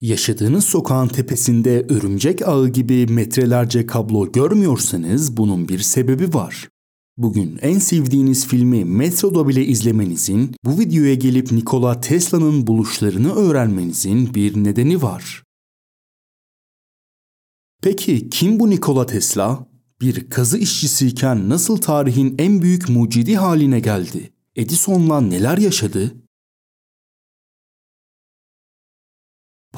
Yaşadığınız sokağın tepesinde örümcek ağı gibi metrelerce kablo görmüyorsanız bunun bir sebebi var. Bugün en sevdiğiniz filmi metroda bile izlemenizin, bu videoya gelip Nikola Tesla'nın buluşlarını öğrenmenizin bir nedeni var. Peki kim bu Nikola Tesla? Bir kazı işçisiyken nasıl tarihin en büyük mucidi haline geldi? Edison'la neler yaşadı?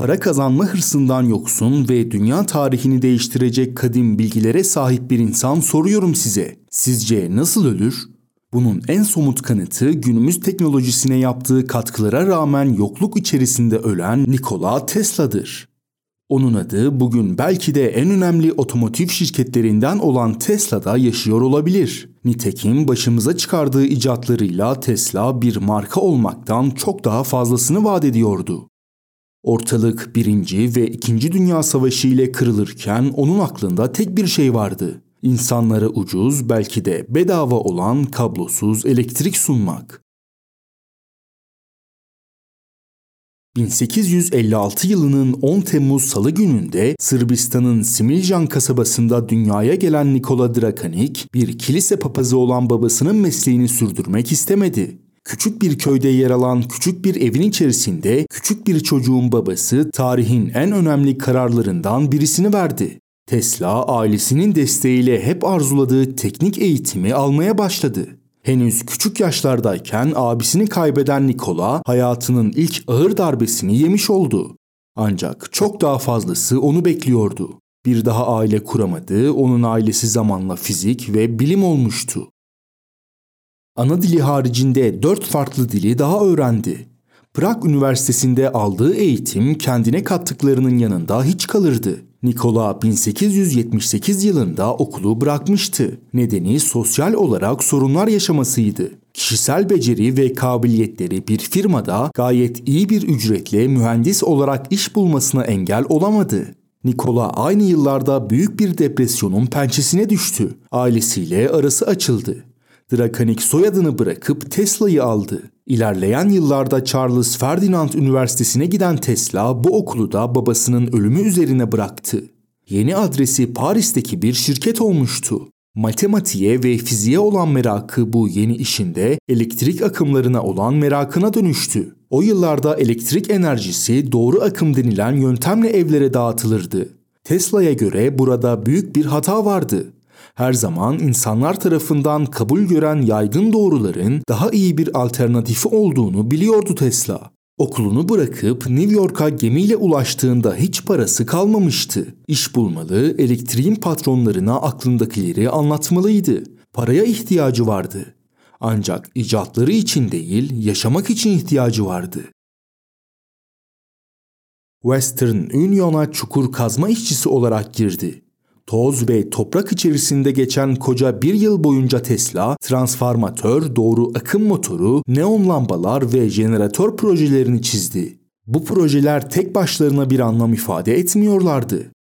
Para kazanma hırsından yoksun ve dünya tarihini değiştirecek kadim bilgilere sahip bir insan soruyorum size. Sizce nasıl ölür? Bunun en somut kanıtı günümüz teknolojisine yaptığı katkılara rağmen yokluk içerisinde ölen Nikola Tesla'dır. Onun adı bugün belki de en önemli otomotiv şirketlerinden olan Tesla'da yaşıyor olabilir. Nitekim başımıza çıkardığı icatlarıyla Tesla bir marka olmaktan çok daha fazlasını vaat ediyordu. Ortalık 1. ve 2. Dünya Savaşı ile kırılırken onun aklında tek bir şey vardı. İnsanlara ucuz, belki de bedava olan kablosuz elektrik sunmak. 1856 yılının 10 Temmuz Salı gününde Sırbistan'ın Smiljan kasabasında dünyaya gelen Nikola Drakanik, bir kilise papazı olan babasının mesleğini sürdürmek istemedi. Küçük bir köyde yer alan küçük bir evin içerisinde küçük bir çocuğun babası tarihin en önemli kararlarından birisini verdi. Tesla ailesinin desteğiyle hep arzuladığı teknik eğitimi almaya başladı. Henüz küçük yaşlardayken abisini kaybeden Nikola hayatının ilk ağır darbesini yemiş oldu. Ancak çok daha fazlası onu bekliyordu. Bir daha aile kuramadı, onun ailesi zamanla fizik ve bilim olmuştu. Ana dili haricinde dört farklı dili daha öğrendi. Prag Üniversitesi'nde aldığı eğitim kendine kattıklarının yanında hiç kalırdı. Nikola 1878 yılında okulu bırakmıştı. Nedeni sosyal olarak sorunlar yaşamasıydı. Kişisel beceri ve kabiliyetleri bir firmada gayet iyi bir ücretle mühendis olarak iş bulmasına engel olamadı. Nikola aynı yıllarda büyük bir depresyonun pençesine düştü. Ailesiyle arası açıldı. Drakanik soyadını bırakıp Tesla'yı aldı. İlerleyen yıllarda Charles Ferdinand Üniversitesi'ne giden Tesla bu okulu da babasının ölümü üzerine bıraktı. Yeni adresi Paris'teki bir şirket olmuştu. Matematiğe ve fiziğe olan merakı bu yeni işinde elektrik akımlarına olan merakına dönüştü. O yıllarda elektrik enerjisi doğru akım denilen yöntemle evlere dağıtılırdı. Tesla'ya göre burada büyük bir hata vardı her zaman insanlar tarafından kabul gören yaygın doğruların daha iyi bir alternatifi olduğunu biliyordu Tesla. Okulunu bırakıp New York'a gemiyle ulaştığında hiç parası kalmamıştı. İş bulmalı, elektriğin patronlarına aklındakileri anlatmalıydı. Paraya ihtiyacı vardı. Ancak icatları için değil, yaşamak için ihtiyacı vardı. Western Union'a çukur kazma işçisi olarak girdi. Toz ve toprak içerisinde geçen koca bir yıl boyunca Tesla, transformatör, doğru akım motoru, neon lambalar ve jeneratör projelerini çizdi. Bu projeler tek başlarına bir anlam ifade etmiyorlardı.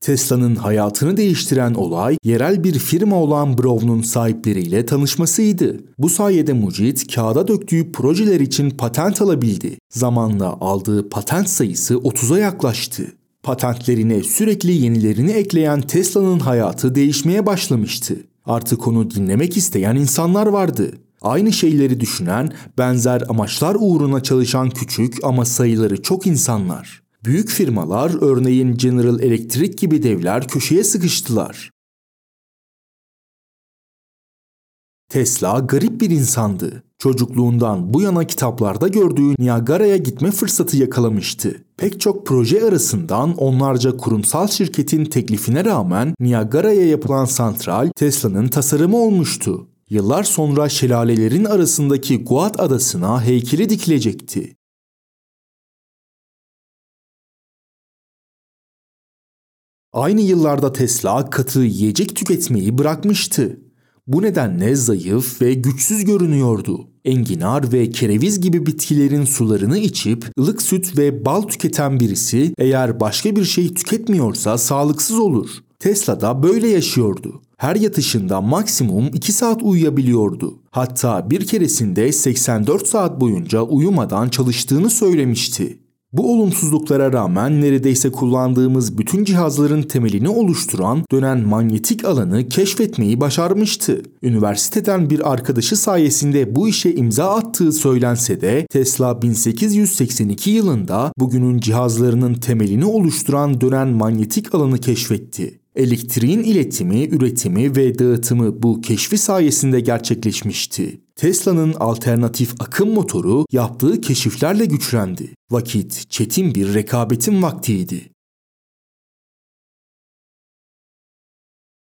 Tesla'nın hayatını değiştiren olay yerel bir firma olan Brown'un sahipleriyle tanışmasıydı. Bu sayede mucit kağıda döktüğü projeler için patent alabildi. Zamanla aldığı patent sayısı 30'a yaklaştı. Patentlerine sürekli yenilerini ekleyen Tesla'nın hayatı değişmeye başlamıştı. Artık onu dinlemek isteyen insanlar vardı. Aynı şeyleri düşünen, benzer amaçlar uğruna çalışan küçük ama sayıları çok insanlar. Büyük firmalar örneğin General Electric gibi devler köşeye sıkıştılar. Tesla garip bir insandı. Çocukluğundan bu yana kitaplarda gördüğü Niagara'ya gitme fırsatı yakalamıştı. Pek çok proje arasından onlarca kurumsal şirketin teklifine rağmen Niagara'ya yapılan santral Tesla'nın tasarımı olmuştu. Yıllar sonra şelalelerin arasındaki Guad adasına heykeli dikilecekti. Aynı yıllarda Tesla katı yiyecek tüketmeyi bırakmıştı. Bu nedenle zayıf ve güçsüz görünüyordu. Enginar ve kereviz gibi bitkilerin sularını içip ılık süt ve bal tüketen birisi eğer başka bir şey tüketmiyorsa sağlıksız olur. Tesla da böyle yaşıyordu. Her yatışında maksimum 2 saat uyuyabiliyordu. Hatta bir keresinde 84 saat boyunca uyumadan çalıştığını söylemişti. Bu olumsuzluklara rağmen neredeyse kullandığımız bütün cihazların temelini oluşturan dönen manyetik alanı keşfetmeyi başarmıştı. Üniversiteden bir arkadaşı sayesinde bu işe imza attığı söylense de Tesla 1882 yılında bugünün cihazlarının temelini oluşturan dönen manyetik alanı keşfetti. Elektriğin iletimi, üretimi ve dağıtımı bu keşfi sayesinde gerçekleşmişti. Tesla'nın alternatif akım motoru yaptığı keşiflerle güçlendi. Vakit çetin bir rekabetin vaktiydi.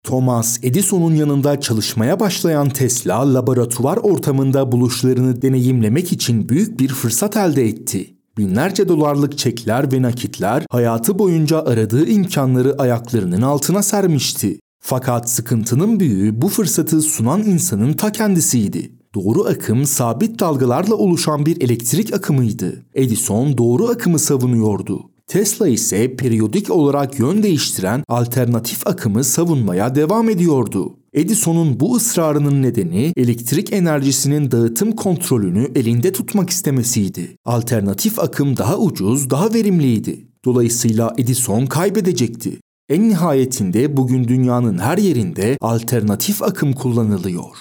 Thomas Edison'un yanında çalışmaya başlayan Tesla, laboratuvar ortamında buluşlarını deneyimlemek için büyük bir fırsat elde etti. Binlerce dolarlık çekler ve nakitler hayatı boyunca aradığı imkanları ayaklarının altına sermişti. Fakat sıkıntının büyüğü bu fırsatı sunan insanın ta kendisiydi. Doğru akım sabit dalgalarla oluşan bir elektrik akımıydı. Edison doğru akımı savunuyordu. Tesla ise periyodik olarak yön değiştiren alternatif akımı savunmaya devam ediyordu. Edison'un bu ısrarının nedeni elektrik enerjisinin dağıtım kontrolünü elinde tutmak istemesiydi. Alternatif akım daha ucuz, daha verimliydi. Dolayısıyla Edison kaybedecekti. En nihayetinde bugün dünyanın her yerinde alternatif akım kullanılıyor.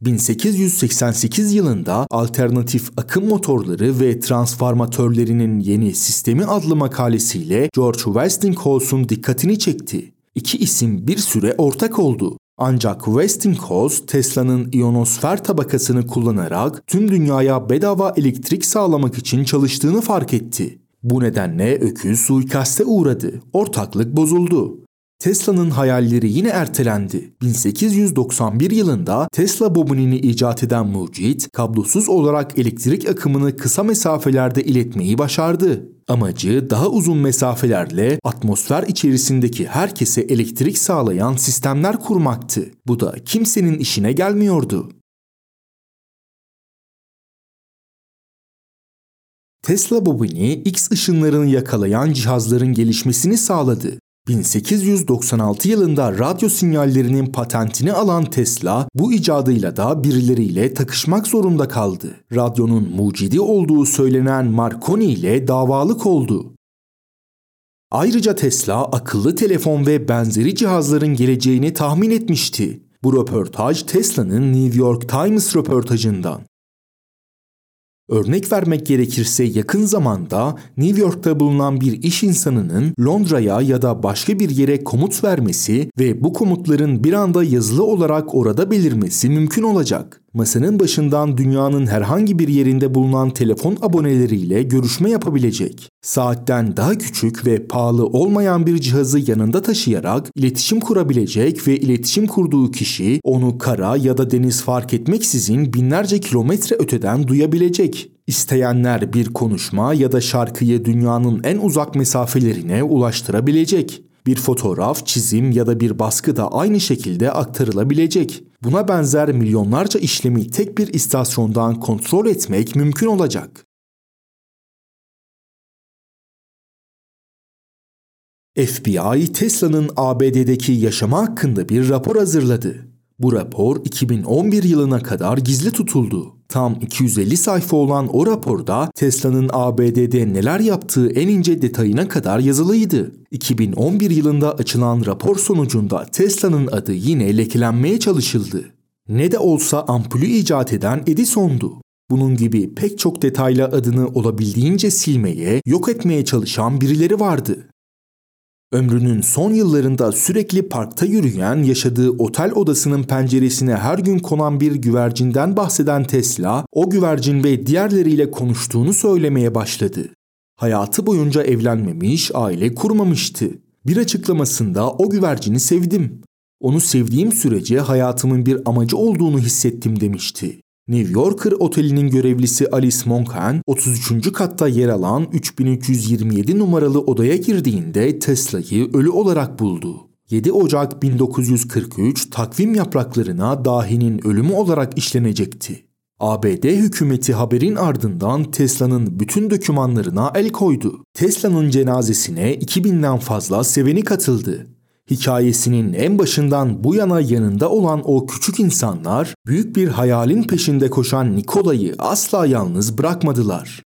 1888 yılında alternatif akım motorları ve transformatörlerinin yeni sistemi adlı makalesiyle George Westinghouse'un dikkatini çekti. İki isim bir süre ortak oldu. Ancak Westinghouse Tesla'nın iyonosfer tabakasını kullanarak tüm dünyaya bedava elektrik sağlamak için çalıştığını fark etti. Bu nedenle öküz suikaste uğradı. Ortaklık bozuldu. Tesla'nın hayalleri yine ertelendi. 1891 yılında Tesla bobinini icat eden mucit, kablosuz olarak elektrik akımını kısa mesafelerde iletmeyi başardı. Amacı daha uzun mesafelerle atmosfer içerisindeki herkese elektrik sağlayan sistemler kurmaktı. Bu da kimsenin işine gelmiyordu. Tesla bobini X ışınlarını yakalayan cihazların gelişmesini sağladı. 1896 yılında radyo sinyallerinin patentini alan Tesla bu icadıyla da birileriyle takışmak zorunda kaldı. Radyonun mucidi olduğu söylenen Marconi ile davalık oldu. Ayrıca Tesla akıllı telefon ve benzeri cihazların geleceğini tahmin etmişti. Bu röportaj Tesla'nın New York Times röportajından. Örnek vermek gerekirse yakın zamanda New York'ta bulunan bir iş insanının Londra'ya ya da başka bir yere komut vermesi ve bu komutların bir anda yazılı olarak orada belirmesi mümkün olacak masanın başından dünyanın herhangi bir yerinde bulunan telefon aboneleriyle görüşme yapabilecek. Saatten daha küçük ve pahalı olmayan bir cihazı yanında taşıyarak iletişim kurabilecek ve iletişim kurduğu kişi onu kara ya da deniz fark etmeksizin binlerce kilometre öteden duyabilecek. İsteyenler bir konuşma ya da şarkıyı dünyanın en uzak mesafelerine ulaştırabilecek. Bir fotoğraf, çizim ya da bir baskı da aynı şekilde aktarılabilecek. Buna benzer milyonlarca işlemi tek bir istasyondan kontrol etmek mümkün olacak. FBI, Tesla'nın ABD'deki yaşama hakkında bir rapor hazırladı. Bu rapor 2011 yılına kadar gizli tutuldu. Tam 250 sayfa olan o raporda Tesla'nın ABD'de neler yaptığı en ince detayına kadar yazılıydı. 2011 yılında açılan rapor sonucunda Tesla'nın adı yine lekelenmeye çalışıldı. Ne de olsa ampulü icat eden Edison'du. Bunun gibi pek çok detayla adını olabildiğince silmeye, yok etmeye çalışan birileri vardı. Ömrünün son yıllarında sürekli parkta yürüyen, yaşadığı otel odasının penceresine her gün konan bir güvercinden bahseden Tesla, o güvercin ve diğerleriyle konuştuğunu söylemeye başladı. Hayatı boyunca evlenmemiş, aile kurmamıştı. Bir açıklamasında o güvercini sevdim. Onu sevdiğim sürece hayatımın bir amacı olduğunu hissettim demişti. New Yorker Oteli'nin görevlisi Alice Monken 33. katta yer alan 3327 numaralı odaya girdiğinde Tesla'yı ölü olarak buldu. 7 Ocak 1943 takvim yapraklarına dahinin ölümü olarak işlenecekti. ABD hükümeti haberin ardından Tesla'nın bütün dokümanlarına el koydu. Tesla'nın cenazesine 2000'den fazla seveni katıldı. Hikayesinin en başından bu yana yanında olan o küçük insanlar büyük bir hayalin peşinde koşan Nikola'yı asla yalnız bırakmadılar.